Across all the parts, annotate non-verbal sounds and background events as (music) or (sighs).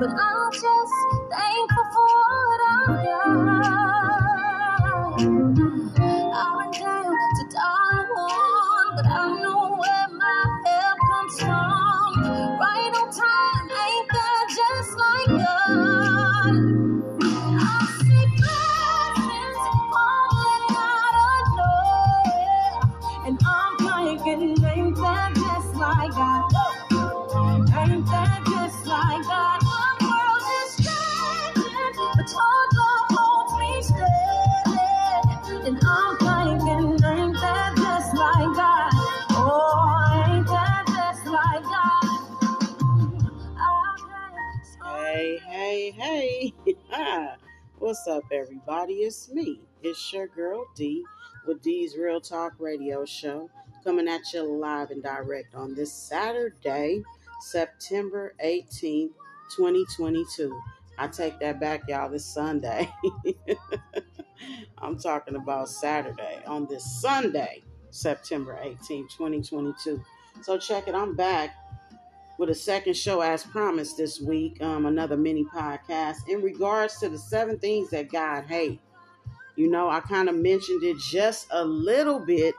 but I'm just Hey, hey. (laughs) What's up, everybody? It's me. It's your girl D with Dee's Real Talk Radio Show coming at you live and direct on this Saturday, September 18th, 2022. I take that back, y'all. This Sunday. (laughs) I'm talking about Saturday on this Sunday, September 18th, 2022. So check it. I'm back with a second show as promised this week, um, another mini podcast in regards to the seven things that God hates. You know, I kind of mentioned it just a little bit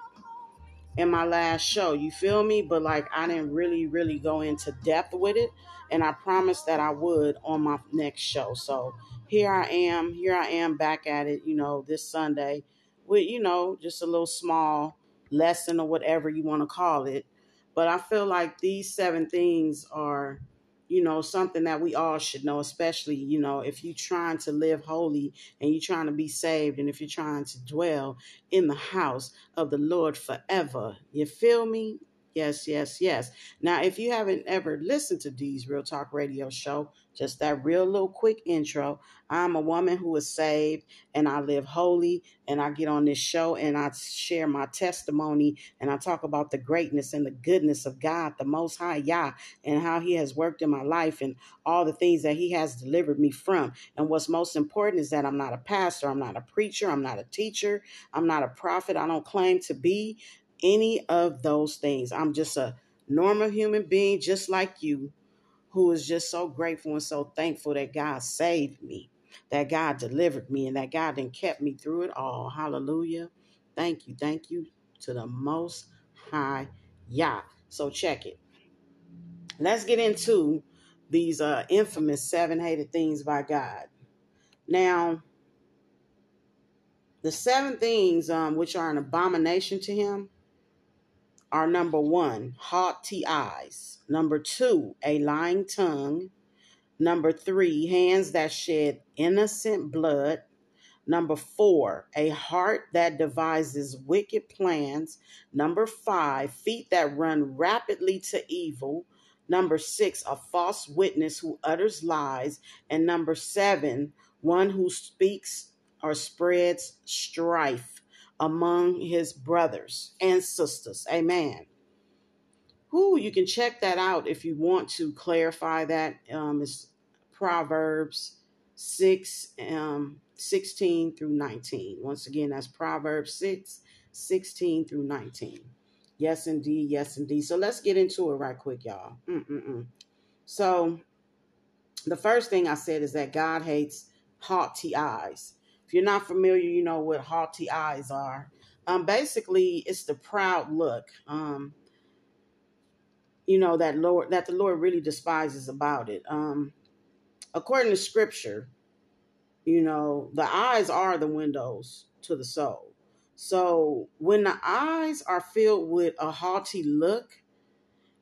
in my last show. You feel me? But like, I didn't really, really go into depth with it. And I promised that I would on my next show. So here I am. Here I am back at it, you know, this Sunday with, you know, just a little small lesson or whatever you want to call it. But I feel like these seven things are, you know, something that we all should know, especially, you know, if you're trying to live holy and you're trying to be saved and if you're trying to dwell in the house of the Lord forever. You feel me? Yes, yes, yes. Now, if you haven't ever listened to Dee's Real Talk Radio show, just that real little quick intro. I'm a woman who is saved and I live holy and I get on this show and I share my testimony and I talk about the greatness and the goodness of God, the Most High Yah, and how He has worked in my life and all the things that He has delivered me from. And what's most important is that I'm not a pastor, I'm not a preacher, I'm not a teacher, I'm not a prophet, I don't claim to be any of those things. I'm just a normal human being, just like you, who is just so grateful and so thankful that God saved me, that God delivered me, and that God then kept me through it all. Hallelujah. Thank you. Thank you to the Most High Yah. So check it. Let's get into these uh, infamous seven hated things by God. Now, the seven things um, which are an abomination to him are number one, haughty eyes. Number two, a lying tongue. Number three, hands that shed innocent blood. Number four, a heart that devises wicked plans. Number five, feet that run rapidly to evil. Number six, a false witness who utters lies. And number seven, one who speaks or spreads strife among his brothers and sisters. Amen. Who you can check that out if you want to clarify that. Um, it's Proverbs 6, um, 16 through 19. Once again, that's Proverbs 6, 16 through 19. Yes, indeed. Yes, indeed. So let's get into it right quick, y'all. Mm-mm-mm. So the first thing I said is that God hates haughty eyes. If you're not familiar, you know what haughty eyes are. Um, basically, it's the proud look. Um, you know that Lord that the Lord really despises about it. Um, according to Scripture, you know the eyes are the windows to the soul. So when the eyes are filled with a haughty look,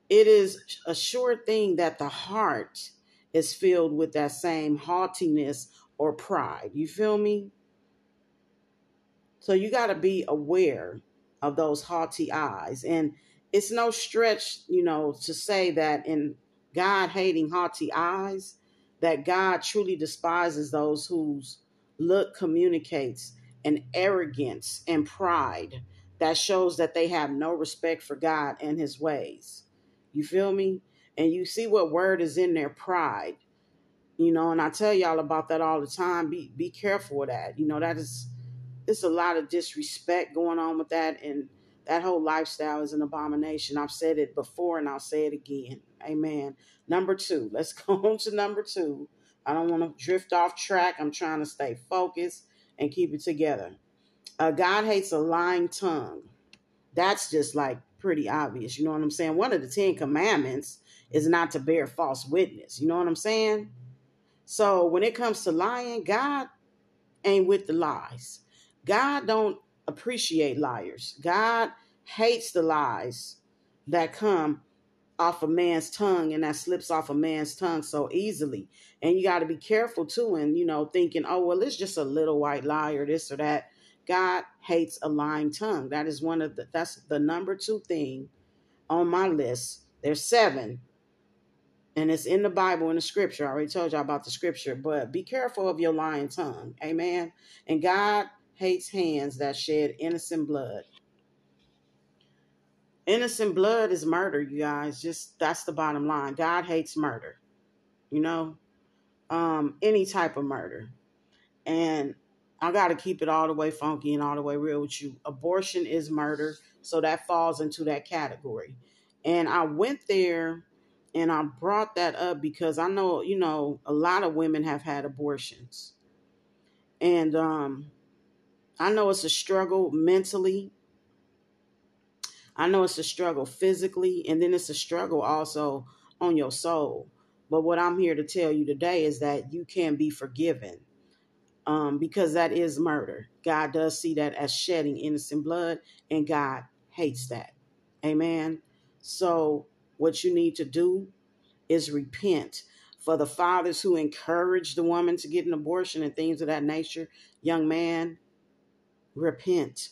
it is a sure thing that the heart is filled with that same haughtiness or pride. You feel me? So you got to be aware of those haughty eyes. And it's no stretch, you know, to say that in God hating haughty eyes, that God truly despises those whose look communicates an arrogance and pride that shows that they have no respect for God and his ways. You feel me? And you see what word is in their pride. You know, and I tell y'all about that all the time. Be be careful with that. You know, that is it's a lot of disrespect going on with that and that whole lifestyle is an abomination. I've said it before and I'll say it again. Amen. Number two, (laughs) let's go on to number two. I don't want to drift off track. I'm trying to stay focused and keep it together. Uh, God hates a lying tongue. That's just like pretty obvious. You know what I'm saying? One of the Ten Commandments is not to bear false witness. You know what I'm saying? So when it comes to lying, God ain't with the lies. God don't appreciate liars. God hates the lies that come off a man's tongue and that slips off a man's tongue so easily. And you got to be careful too. And, you know, thinking, oh, well, it's just a little white lie or this or that. God hates a lying tongue. That is one of the, that's the number two thing on my list. There's seven. And it's in the Bible, in the scripture. I already told y'all about the scripture, but be careful of your lying tongue. Amen. And God hates hands that shed innocent blood. Innocent blood is murder, you guys. Just that's the bottom line. God hates murder. You know, um, any type of murder. And I got to keep it all the way funky and all the way real with you. Abortion is murder, so that falls into that category. And I went there and I brought that up because I know, you know, a lot of women have had abortions. And um I know it's a struggle mentally I know it's a struggle physically, and then it's a struggle also on your soul. But what I'm here to tell you today is that you can be forgiven um, because that is murder. God does see that as shedding innocent blood, and God hates that. Amen. So, what you need to do is repent. For the fathers who encouraged the woman to get an abortion and things of that nature, young man, repent.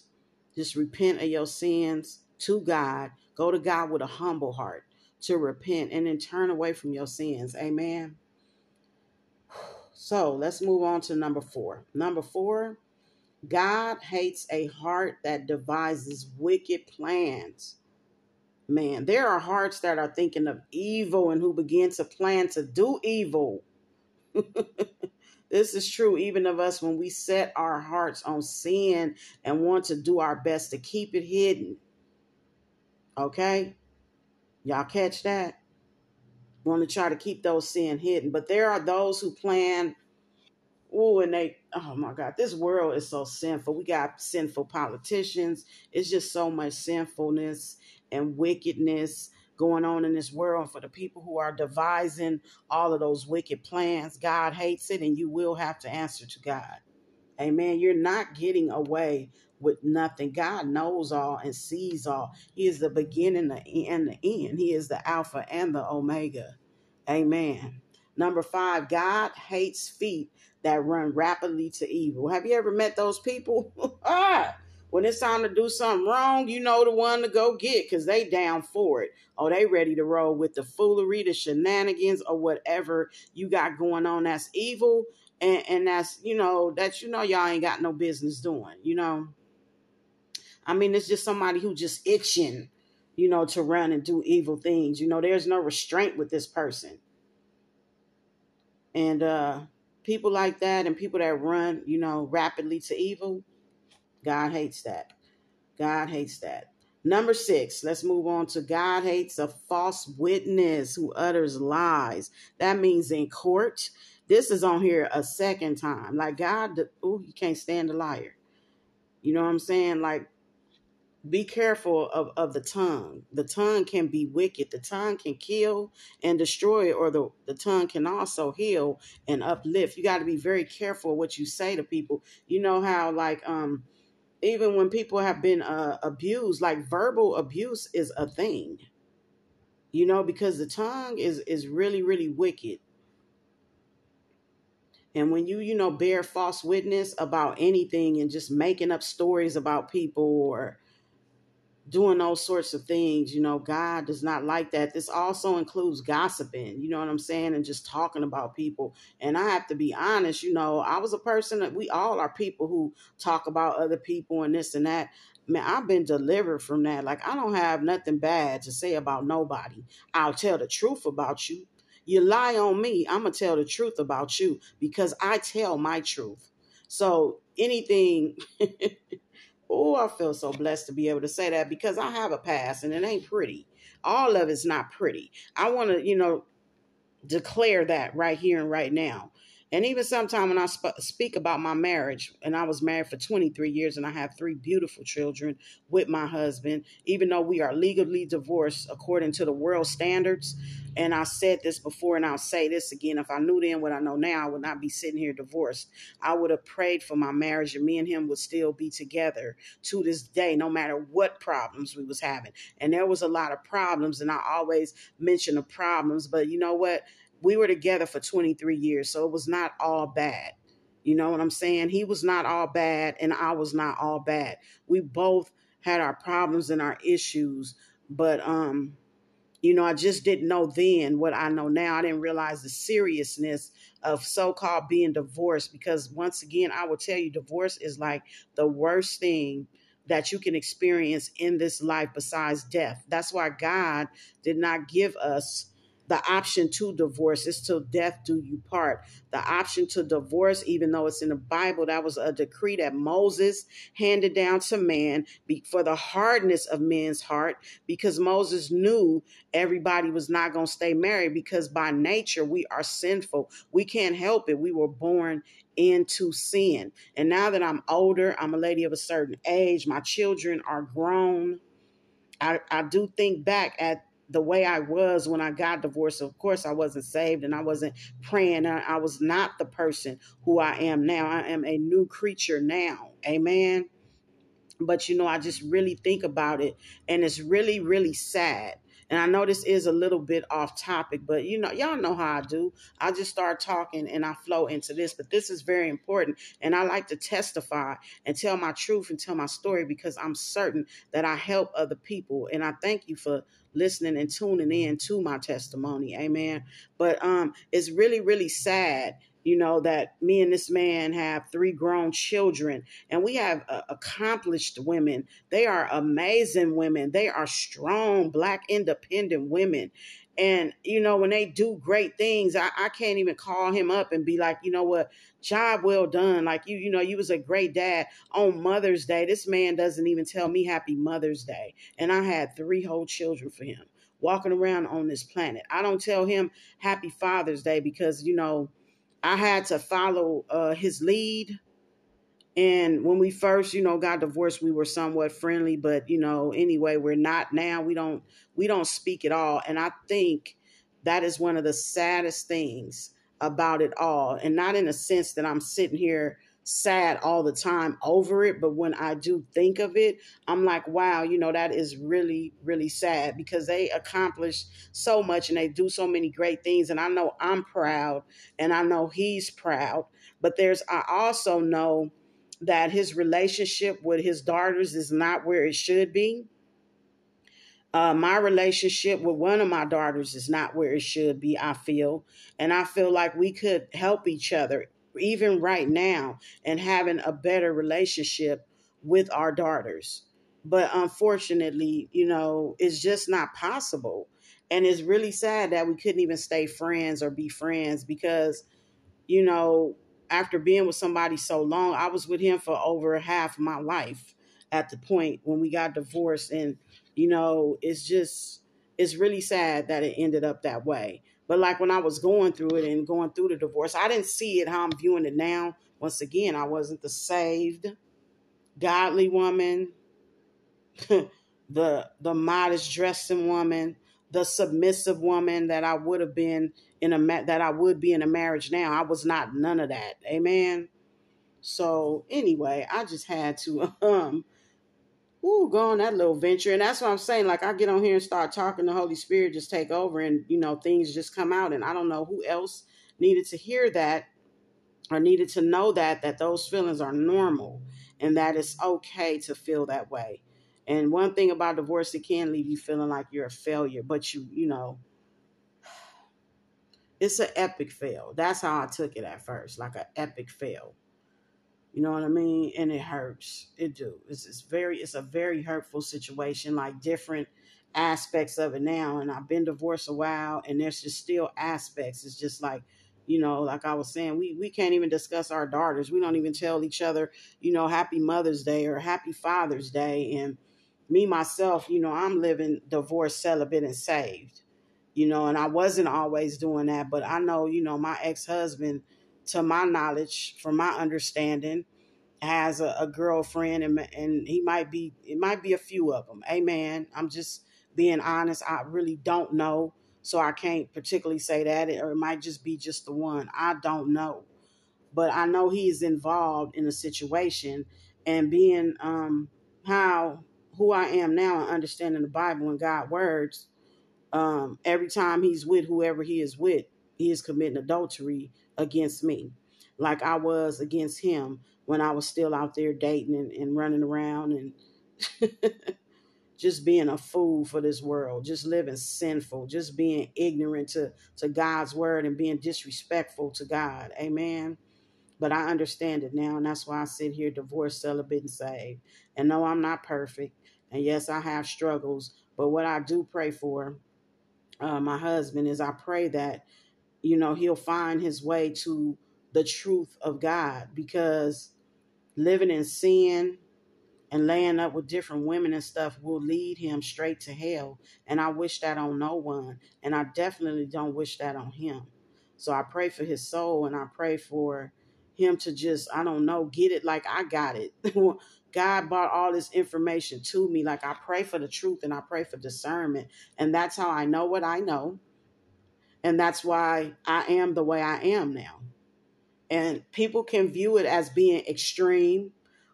Just repent of your sins to God. Go to God with a humble heart to repent and then turn away from your sins. Amen. So let's move on to number four. Number four, God hates a heart that devises wicked plans. Man, there are hearts that are thinking of evil and who begin to plan to do evil. (laughs) this is true even of us when we set our hearts on sin and want to do our best to keep it hidden. Okay? Y'all catch that? Want to try to keep those sin hidden. But there are those who plan, oh, and they, oh my God, this world is so sinful. We got sinful politicians. It's just so much sinfulness and wickedness going on in this world. For the people who are devising all of those wicked plans, God hates it, and you will have to answer to God. Amen. You're not getting away with nothing. God knows all and sees all. He is the beginning and the end. He is the Alpha and the Omega. Amen. Number five, God hates feet that run rapidly to evil. Have you ever met those people? (laughs) Ah! When it's time to do something wrong, you know the one to go get because they down for it. Oh, they ready to roll with the foolery, the shenanigans, or whatever you got going on that's evil. And, and that's, you know, that you know y'all ain't got no business doing, you know. I mean, it's just somebody who just itching, you know, to run and do evil things. You know, there's no restraint with this person. And uh people like that and people that run, you know, rapidly to evil, God hates that. God hates that. Number six, let's move on to God hates a false witness who utters lies. That means in court. This is on here a second time. Like God, oh, you can't stand a liar. You know what I'm saying? Like be careful of, of the tongue. The tongue can be wicked. The tongue can kill and destroy, or the, the tongue can also heal and uplift. You got to be very careful what you say to people. You know how, like, um, even when people have been uh, abused, like verbal abuse is a thing. You know, because the tongue is is really, really wicked. And when you, you know, bear false witness about anything and just making up stories about people or doing those sorts of things. You know, God does not like that. This also includes gossiping, you know what I'm saying, and just talking about people. And I have to be honest, you know, I was a person that we all are people who talk about other people and this and that. Man, I've been delivered from that. Like, I don't have nothing bad to say about nobody. I'll tell the truth about you. You lie on me, I'm going to tell the truth about you because I tell my truth. So anything (laughs) Oh, I feel so blessed to be able to say that because I have a past and it ain't pretty. All of it's not pretty. I want to, you know, declare that right here and right now. And even sometimes when I sp- speak about my marriage, and I was married for 23 years and I have three beautiful children with my husband, even though we are legally divorced according to the world standards. And I said this before, and I'll say this again. If I knew then what I know now, I would not be sitting here divorced. I would have prayed for my marriage, and me and him would still be together to this day, no matter what problems we was having. And there was a lot of problems, and I always mention the problems, but you know what? We were together for 23 years, so it was not all bad. You know what I'm saying? He was not all bad, and I was not all bad. We both had our problems and our issues, but um, you know, I just didn't know then what I know now. I didn't realize the seriousness of so-called being divorced because once again, I will tell you, divorce is like the worst thing that you can experience in this life besides death. That's why God did not give us the option to divorce is till death do you part. The option to divorce, even though it's in the Bible, that was a decree that Moses handed down to man for the hardness of men's heart, because Moses knew everybody was not going to stay married because by nature we are sinful. We can't help it. We were born into sin. And now that I'm older, I'm a lady of a certain age, my children are grown. I, I do think back at the way I was when I got divorced. Of course, I wasn't saved and I wasn't praying. I, I was not the person who I am now. I am a new creature now. Amen. But you know, I just really think about it and it's really, really sad and I know this is a little bit off topic, but you know, y'all know how I do. I just start talking and I flow into this, but this is very important. And I like to testify and tell my truth and tell my story because I'm certain that I help other people. And I thank you for listening and tuning in to my testimony. Amen. But um it's really, really sad you know, that me and this man have three grown children and we have uh, accomplished women. They are amazing women. They are strong, black, independent women. And, you know, when they do great things, I, I can't even call him up and be like, you know what, job well done. Like, you, you know, you was a great dad on Mother's Day. This man doesn't even tell me happy Mother's Day. And I had three whole children for him walking around on this planet. I don't tell him happy Father's Day because, you know, I had to follow uh, his lead. And when we first, you know, got divorced, we were somewhat friendly, but you know, anyway, we're not now. We don't we don't speak at all. And I think that is one of the saddest things about it all. And not in a sense that I'm sitting here sad all the time over it, but when I do think of it, I'm like, wow, you know, that is really, really sad because they accomplish so much and they do so many great things. And I know I'm proud and I know he's proud, but there's, I also know that his relationship with his daughters is not where it should be. Uh, my relationship with one of my daughters is not where it should be, I feel. And I feel like we could help each other even right now and having a better relationship with our daughters. But unfortunately, you know, it's just not possible. And it's really sad that we couldn't even stay friends or be friends because, you know, after being with somebody so long, I was with him for over half my life at the point when we got divorced. And, you know, it's just, it's really sad that it ended up that way. But like when I was going through it and going through the divorce, I didn't see it how I'm viewing it now. Once again, I wasn't the saved, godly woman, (laughs) the the modest dressing woman, the submissive woman that I would have been in a that I would be in a marriage now. I was not none of that. Amen. So anyway, I just had to (laughs) um Ooh, go on that little venture. And that's what I'm saying. Like I get on here and start talking, the Holy Spirit just take over and you know, things just come out. And I don't know who else needed to hear that or needed to know that that those feelings are normal and that it's okay to feel that way. And one thing about divorce, it can leave you feeling like you're a failure, but you, you know, (sighs) it's an epic fail. That's how I took it at first, like an epic fail. You know what I mean? And it hurts. It do. It's, it's very, it's a very hurtful situation, like different aspects of it now. And I've been divorced a while and there's just still aspects. It's just like, you know, like I was saying, we we can't even discuss our daughters. We don't even tell each other, you know, happy Mother's Day or happy Father's Day. And me myself, you know, I'm living divorced, celibate, and saved. You know, and I wasn't always doing that, but I know, you know, my ex-husband, to my knowledge, from my understanding, has a, a girlfriend and and he might be it might be a few of them. Amen. I'm just being honest. I really don't know so I can't particularly say that, or it might just be just the one. I don't know. But I know he is involved in a situation and being um how who I am now and understanding the Bible and God words, um, every time he's with whoever he is with, he is committing adultery against me. Like I was against him when I was still out there dating and, and running around and (laughs) just being a fool for this world, just living sinful, just being ignorant to, to God's word and being disrespectful to God. Amen. But I understand it now, and that's why I sit here divorced, celibate, and saved. And no, I'm not perfect. And yes, I have struggles. But what I do pray for uh, my husband is I pray that, you know, he'll find his way to the truth of God because living in sin, and laying up with different women and stuff will lead him straight to hell. And I wish that on no one. And I definitely don't wish that on him. So I pray for his soul and I pray for him to just, I don't know, get it like I got it. (laughs) God brought all this information to me. Like I pray for the truth and I pray for discernment. And that's how I know what I know. And that's why I am the way I am now. And people can view it as being extreme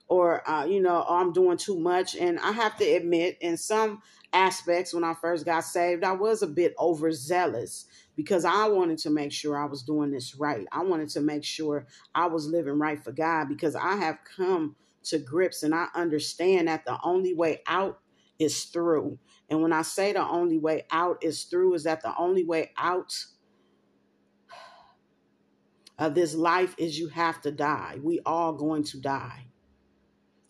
or uh, you know oh, i'm doing too much. And i have to admit in some aspects when i first got saved i was a bit overzealous because i wanted to make sure i was doing this right. I wanted to make sure i was living right for god because i have come to grips and i understand that the only way out is through and when i say the only way out is through is that the only way out of this life is you have to die we all going to die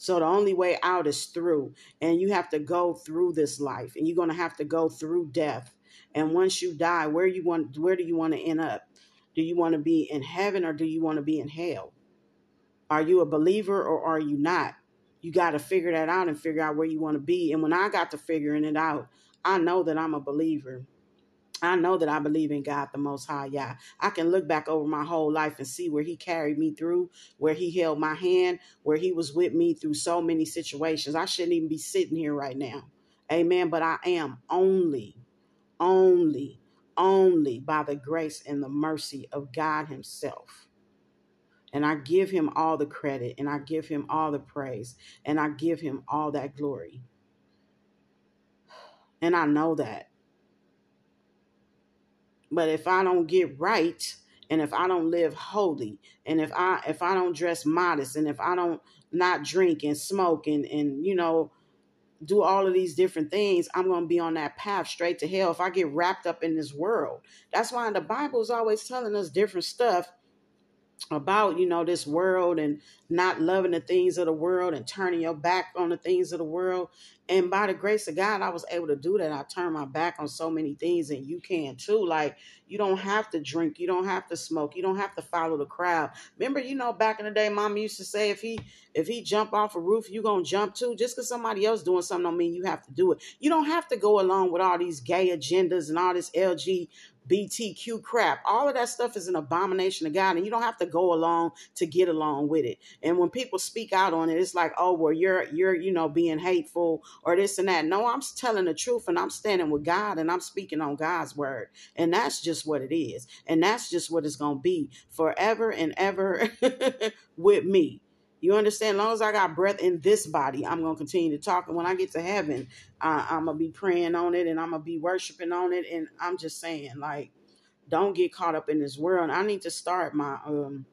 so the only way out is through. And you have to go through this life and you're going to have to go through death. And once you die, where you want where do you want to end up? Do you want to be in heaven or do you want to be in hell? Are you a believer or are you not? You got to figure that out and figure out where you want to be. And when I got to figuring it out, I know that I'm a believer. I know that I believe in God the Most High, Yah. I can look back over my whole life and see where He carried me through, where He held my hand, where He was with me through so many situations. I shouldn't even be sitting here right now. Amen. But I am only, only, only by the grace and the mercy of God Himself. And I give Him all the credit and I give Him all the praise and I give Him all that glory. And I know that. But if I don't get right, and if I don't live holy, and if I if I don't dress modest, and if I don't not drink and smoke and and you know do all of these different things, I'm going to be on that path straight to hell if I get wrapped up in this world. That's why the Bible is always telling us different stuff about you know this world and not loving the things of the world and turning your back on the things of the world. And by the grace of god i was able to do that. I turned my back on so many things and you can too. Like you don't have to drink. You don't have to smoke. You don't have to follow the crowd. Remember you know back in the day mom used to say if he if he jump off a roof you gonna jump too. Just because somebody else doing something don't mean you have to do it. You don't have to go along with all these gay agendas and all this lg BTQ crap. All of that stuff is an abomination to God, and you don't have to go along to get along with it. And when people speak out on it, it's like, oh, well, you're you're you know being hateful or this and that. No, I'm telling the truth, and I'm standing with God, and I'm speaking on God's word, and that's just what it is, and that's just what it's gonna be forever and ever (laughs) with me. You understand? As long as I got breath in this body, I'm going to continue to talk. And when I get to heaven, uh, I'm going to be praying on it and I'm going to be worshiping on it. And I'm just saying, like, don't get caught up in this world. I need to start my um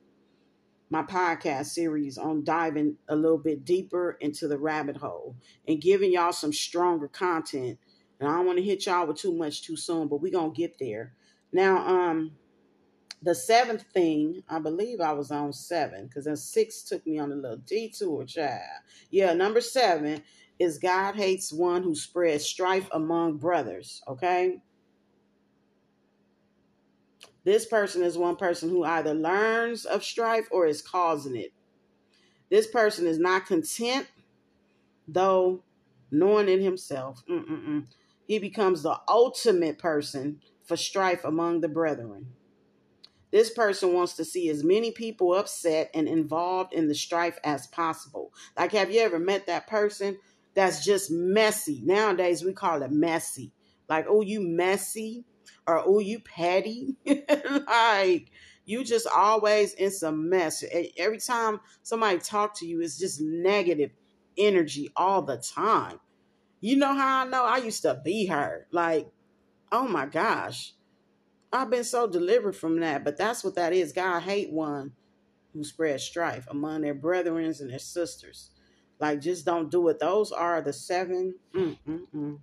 my podcast series on diving a little bit deeper into the rabbit hole and giving y'all some stronger content. And I don't want to hit y'all with too much too soon, but we're gonna get there. Now, um, the seventh thing, I believe I was on seven because then six took me on a little detour, child. Yeah, number seven is God hates one who spreads strife among brothers. Okay. This person is one person who either learns of strife or is causing it. This person is not content, though knowing in himself. Mm-mm-mm. He becomes the ultimate person for strife among the brethren. This person wants to see as many people upset and involved in the strife as possible. Like, have you ever met that person that's just messy? Nowadays, we call it messy. Like, oh, you messy or oh, you petty. (laughs) like, you just always in some mess. Every time somebody talk to you, it's just negative energy all the time. You know how I know? I used to be her. Like, oh my gosh. I've been so delivered from that, but that's what that is. God hate one who spreads strife among their brethren and their sisters. Like, just don't do it. Those are the seven. Mm, mm, mm.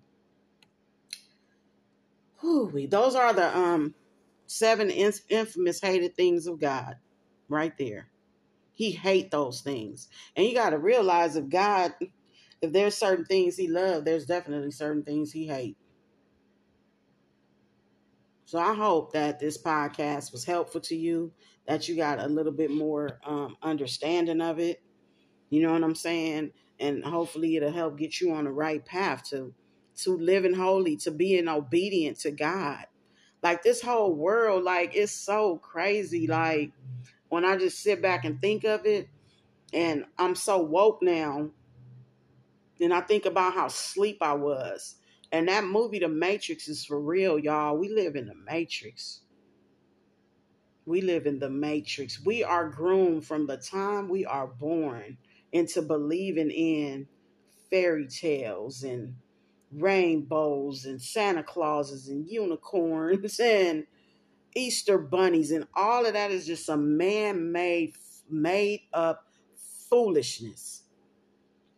Whew, those are the um seven infamous hated things of God, right there. He hate those things, and you got to realize if God, if there's certain things He love, there's definitely certain things He hate. So I hope that this podcast was helpful to you, that you got a little bit more um, understanding of it. You know what I'm saying? And hopefully it'll help get you on the right path to to living holy, to being obedient to God. Like this whole world, like it's so crazy. Like when I just sit back and think of it, and I'm so woke now, and I think about how sleep I was and that movie, The Matrix, is for real, y'all. We live in the Matrix. We live in the Matrix. We are groomed from the time we are born into believing in fairy tales and rainbows and Santa Clauses and unicorns (laughs) and Easter bunnies and all of that is just some man-made made up foolishness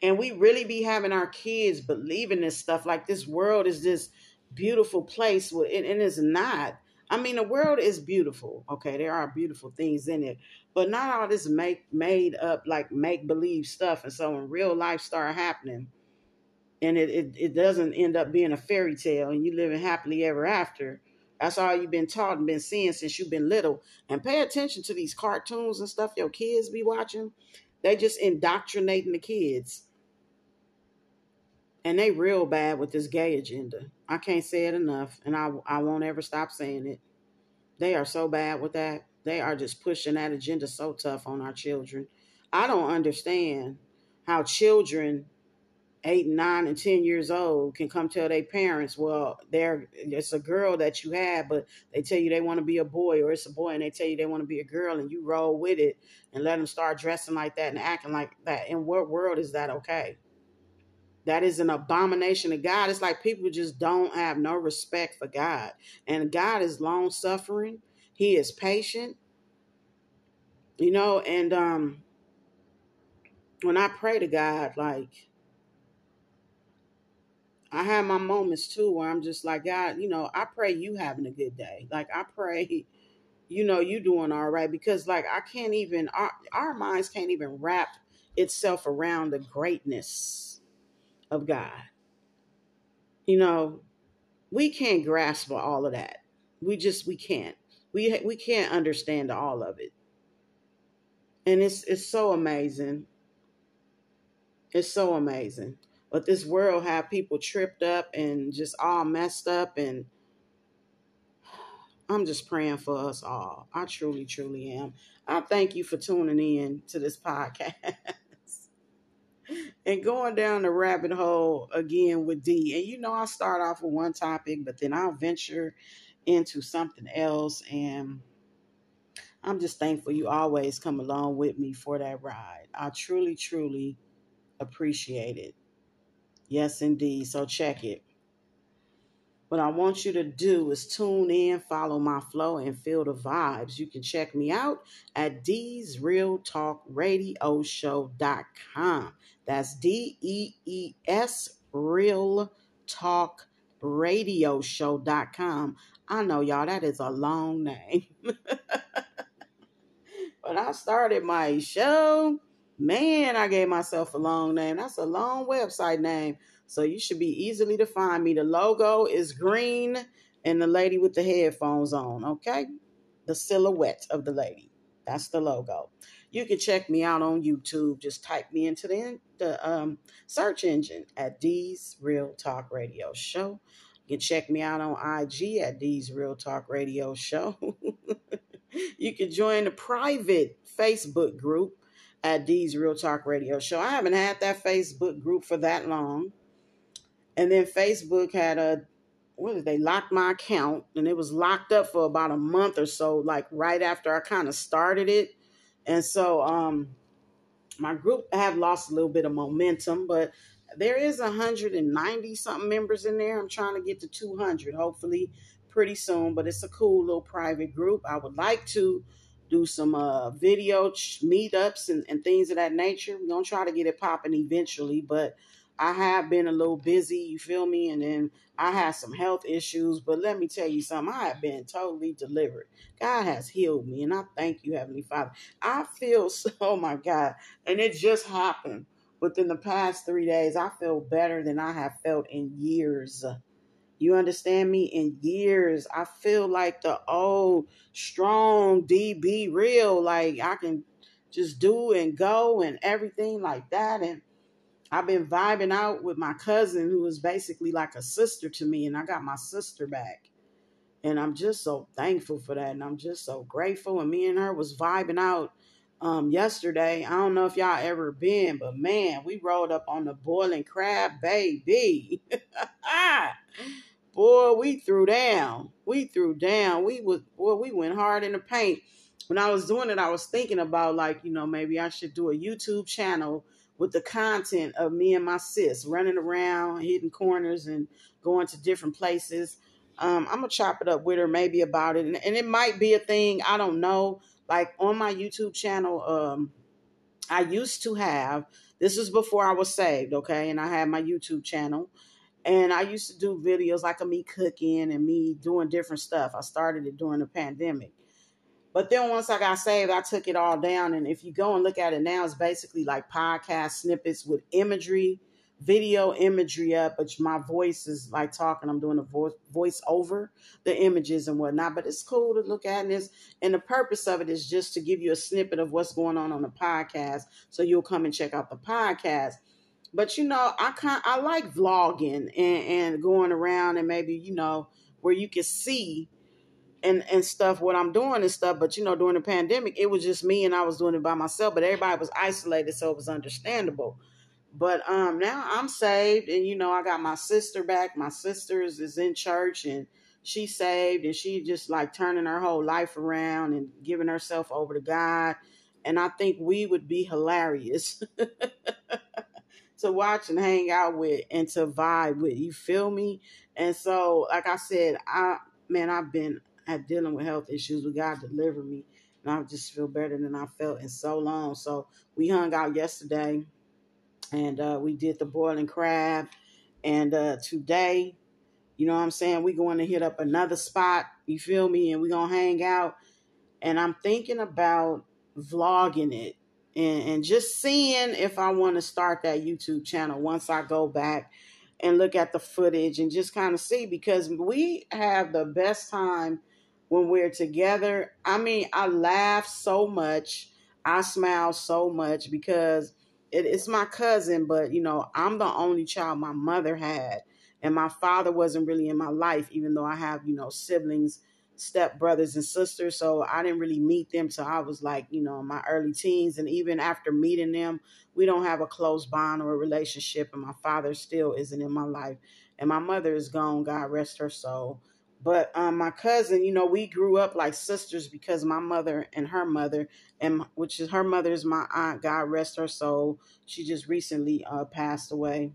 and we really be having our kids believing this stuff. Like this world is this beautiful place and it's not. I mean the world is beautiful. Okay there are beautiful things in it. But not all this make made up like make believe stuff. And so when real life start happening and it, it, it doesn't end up being a fairy tale and you living happily ever after that's all you've been taught and been seeing since you've been little. And pay attention to these cartoons and stuff your kids be watching. They just indoctrinating the kids and they real bad with this gay agenda. I can't say it enough, and I I won't ever stop saying it. They are so bad with that. They are just pushing that agenda so tough on our children. I don't understand how children eight, nine, and ten years old can come tell their parents, well, they're it's a girl that you have, but they tell you they want to be a boy, or it's a boy and they tell you they want to be a girl, and you roll with it and let them start dressing like that and acting like that. In what world is that okay? That is an abomination to God. It's like people just don't have no respect for God. And God is long suffering. He is patient. You know, and um when I pray to God, like I have my moments too where I'm just like, God, you know, I pray you having a good day. Like I pray, you know, you doing all right. Because like I can't even our, our minds can't even wrap itself around the greatness of God. You know, we can't grasp all of that. We just we can't. We we can't understand all of it. And it's it's so amazing. It's so amazing. But this world have people tripped up and just all messed up and I'm just praying for us all. I truly, truly am. I thank you for tuning in to this podcast. (laughs) and going down the rabbit hole again with D. And you know, I start off with one topic, but then I'll venture into something else. And I'm just thankful you always come along with me for that ride. I truly, truly appreciate it. Yes, indeed. So check it. What I want you to do is tune in, follow my flow, and feel the vibes. You can check me out at Dee's Real Talk Radio Show.com. That's D E E S Real Talk Radio Show.com. I know, y'all, that is a long name. (laughs) when I started my show, man, I gave myself a long name. That's a long website name. So you should be easily to find me. The logo is green and the lady with the headphones on, okay? the silhouette of the lady. That's the logo. You can check me out on YouTube. Just type me into the, the um, search engine at Dee's Real Talk Radio Show. You can check me out on IG at Dee's Real Talk Radio Show. (laughs) you can join the private Facebook group at Dee's Real Talk Radio Show. I haven't had that Facebook group for that long. And then Facebook had a what did they locked my account and it was locked up for about a month or so, like right after I kind of started it. And so um my group have lost a little bit of momentum, but there is 190 something members in there. I'm trying to get to 200, hopefully pretty soon, but it's a cool little private group. I would like to do some uh, video meetups and, and things of that nature. We're to try to get it popping eventually, but I have been a little busy, you feel me? And then I had some health issues, but let me tell you something. I have been totally delivered. God has healed me, and I thank you, Heavenly Father. I feel (laughs) so, oh my God, and it just happened within the past three days. I feel better than I have felt in years. You understand me? In years, I feel like the old, strong DB real. Like I can just do and go and everything like that. And I've been vibing out with my cousin who is basically like a sister to me, and I got my sister back. And I'm just so thankful for that. And I'm just so grateful. And me and her was vibing out um yesterday. I don't know if y'all ever been, but man, we rolled up on the boiling crab, baby. (laughs) boy, we threw down. We threw down. We was boy, we went hard in the paint. When I was doing it, I was thinking about like, you know, maybe I should do a YouTube channel with the content of me and my sis running around, hitting corners, and going to different places. Um, I'm gonna chop it up with her, maybe about it, and, and, it might be a thing. I don't know. Like on my YouTube channel, um, I used to have. This was before I was saved, okay, and I had my YouTube channel, and I used to do videos like of me cooking and me doing different stuff. I started it during the pandemic. But then once I got saved, I took it all down. And if you go and look at it now, it's basically like podcast snippets with imagery, video imagery up, but my voice is like talking. I'm doing a voice voice over the images and whatnot. But it's cool to look at this. And the purpose of it is just to give you a snippet of what's going on on the podcast, so you'll come and check out the podcast. But you know, I kind I like vlogging and, and going around and maybe you know where you can see and and stuff what I'm doing and stuff. But you know, during the pandemic, it was just me and I was doing it by myself. But everybody was isolated, so it was understandable. But um now I'm saved, and you know, I got my sister back. My sister is in church, and she's saved, and she just like turning her whole life around and giving herself over to God. And I think we would be hilarious. (laughs) to watch and hang out with and to vibe with. You feel me? And so, like I said, I man, I've been had dealing with health issues, but God delivered me. And I just feel better than I felt in so long. So we hung out yesterday and uh, we did the boiling crab. And uh, today, you know what I'm saying? We're going to hit up another spot. You feel me? And we're going to hang out. And I'm thinking about vlogging it and, and just seeing if I want to start that YouTube channel once I go back and look at the footage and just kind of see because we have the best time when we're together. I mean, I laugh so much, I smile so much because it, it's my cousin, but you know, I'm the only child my mother had, and my father wasn't really in my life, even though I have, you know, siblings, step brothers and sisters. So I didn't really meet them till I was like, you know, in my early teens. And even after meeting them, we don't have a close bond or a relationship. And my father still isn't in my life. And my mother is gone, God rest her soul. But um, my cousin, you know, we grew up like sisters because my mother and her mother, and which is her mother is my aunt. God rest her soul. She just recently uh, passed away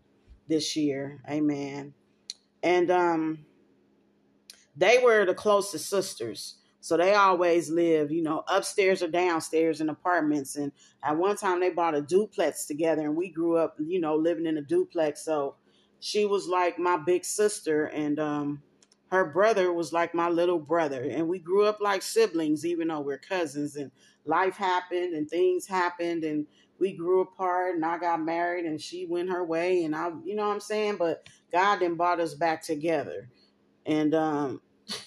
this year. Amen. And um, they were the closest sisters. So they always live, you know, upstairs or downstairs in apartments. And at one time they bought a duplex together, and we grew up, you know, living in a duplex. So she was like my big sister, and um, her brother was like my little brother and we grew up like siblings even though we're cousins and life happened and things happened and we grew apart and I got married and she went her way and I you know what I'm saying but God then brought us back together and um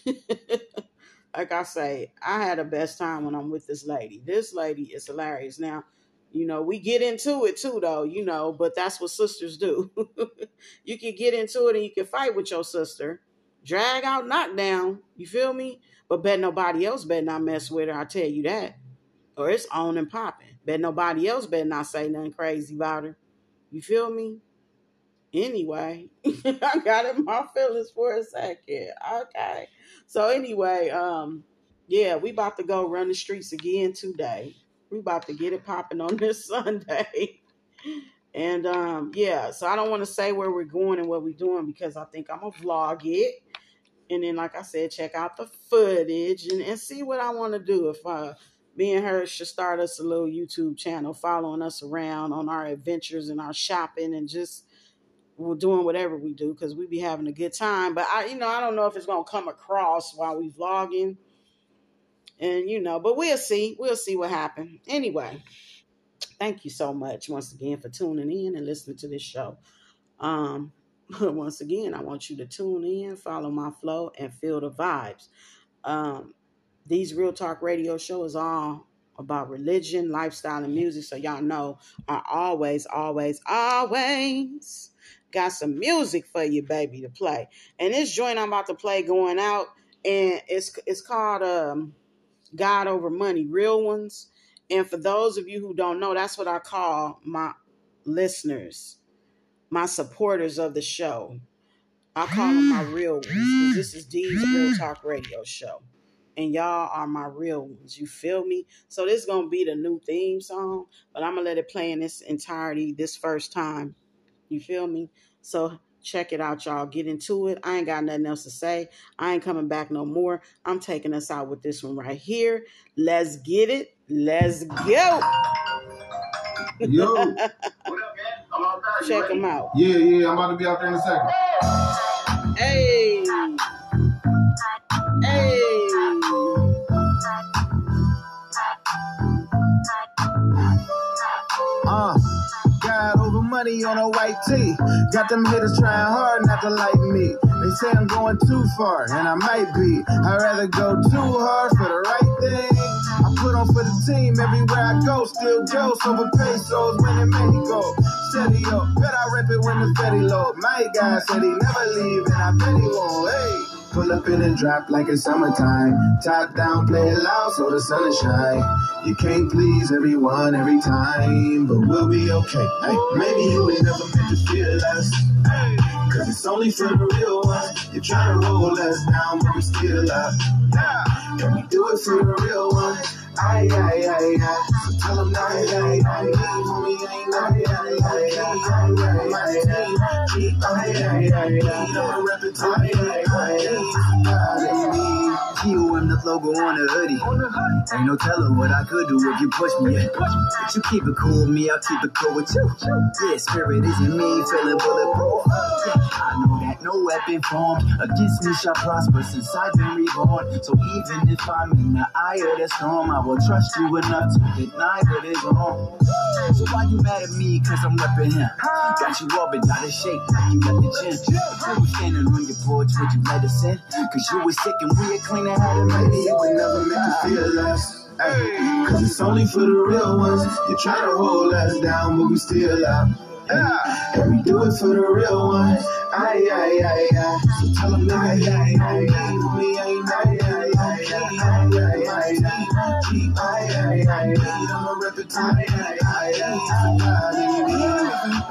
(laughs) like I say, I had the best time when I'm with this lady. This lady is hilarious. Now, you know, we get into it too, though, you know, but that's what sisters do. (laughs) you can get into it and you can fight with your sister, drag out, knock down. You feel me? But bet nobody else better not mess with her. I tell you that. Or it's on and popping. Bet nobody else better not say nothing crazy about her. You feel me? Anyway, (laughs) I got in my feelings for a second. Okay. So anyway, um, yeah, we about to go run the streets again today. We about to get it popping on (laughs) this Sunday. And um, yeah, so I don't want to say where we're going and what we're doing because I think I'm gonna vlog it. And then, like I said, check out the footage and, and see what I want to do. If uh, me and her should start us a little YouTube channel, following us around on our adventures and our shopping and just we're doing whatever we do because we be having a good time. But I, you know, I don't know if it's gonna come across while we vlogging, and you know, but we'll see. We'll see what happens. Anyway, thank you so much once again for tuning in and listening to this show. Um, (laughs) once again, I want you to tune in, follow my flow, and feel the vibes. Um, these Real Talk Radio show is all about religion, lifestyle, and music. So y'all know I always, always, always got some music for you, baby, to play. And this joint I'm about to play going out, and it's it's called um God Over Money, Real Ones. And for those of you who don't know, that's what I call my listeners, my supporters of the show. I call them my real ones. (gasps) This is Dee's Real Talk Radio Show. And y'all are my real ones. You feel me? So this is gonna be the new theme song, but I'm gonna let it play in its entirety this first time. You feel me? So check it out, y'all. Get into it. I ain't got nothing else to say. I ain't coming back no more. I'm taking us out with this one right here. Let's get it. Let's go. Yo. (laughs) What up, man? I'm outside. You Check ready? them out. Yeah, yeah, I'm about to be out there in a second. Hey. Hey. On a white tee. Got them hitters trying hard not to like me. They say I'm going too far, and I might be. I'd rather go too hard for the right thing. I put on for the team everywhere I go. Still ghost over pesos when it may go. Steady up, bet I rip it when the steady low. My guy said he never leave, and I bet he won't. Hey. Pull up in and drop like it's summertime. Top down, play it loud so the sun is shine. You can't please everyone every time, but we'll be okay. Hey, maybe you ain't never meant to feel us. Hey, Cause it's only for the real ones. You try to roll us down, but we still up. And we do it for the real ones. Aye, aye, aye, aye. So tell them, aye, aye, aye, aye. Homie, ain't aye, aye, aye, aye, aye, aye, aye. Keep aye, aye, aye, aye. I'ma rep it till aye, aye, aye, aye. You and the logo on the hoodie. Ain't no telling what I could do if you push me. But you keep it cool with me, I'll keep it cool with you. Yeah, spirit isn't me, feeling bulletproof. Yeah, I know no weapon formed against me shall prosper since I've been reborn. So even if I'm in the eye of the storm, I will trust you enough to deny what is wrong. So why you mad at me? Cause I'm repping him. Got you all been out of shape like you left the gym. Were standing on your porch, would you let us in? Cause you was sick and we had clean and had a Maybe you were never meant to feel. Ay, Cause it's only for the real ones. You try to hold us down, but we still up. Ay, And we do it for the real ones. Aye, aye, aye, aye. So tell them, aye, aye, aye, aye. We ain't aye, aye, aye, aye, aye, aye, aye. Keep aye, aye, aye, aye. I'ma rep it, aye, aye, aye, aye, aye.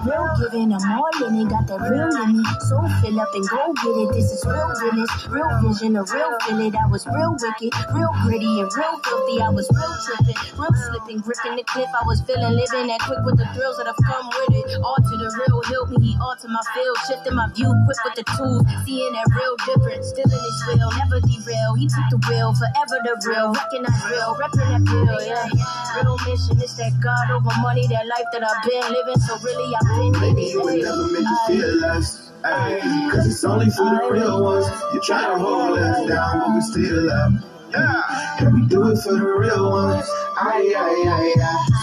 Real giving, I'm all in it, got that real in me. So fill up and go get it. This is real realness, real vision, a real feel it. I was real wicked, real gritty and real filthy. I was real tripping, real slipping, gripping the cliff. I was feeling living that quick with the thrills that have come with it. All to the real help me, all to my field, shifting my view quick with the tools, seeing that real difference. Still in his will, never derail. He took the wheel, forever the real. Recognize real, repping that bill, yeah. Real mission, it's that God over money, that life that I've been living. So really, in Maybe you were never meant to feel us. Ay, Cause it's only for the real ones. You try to hold us down, but we still up. Yeah, and we do it for the real ones. Aye, aye, aye.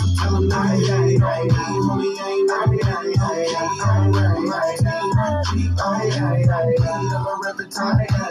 So tell them, aye, aye, aye, aye. Homie, ain't aye, aye, aye, aye, aye, aye. Keep aye, aye, aye, aye. I'ma rep it, aye, aye, aye, aye.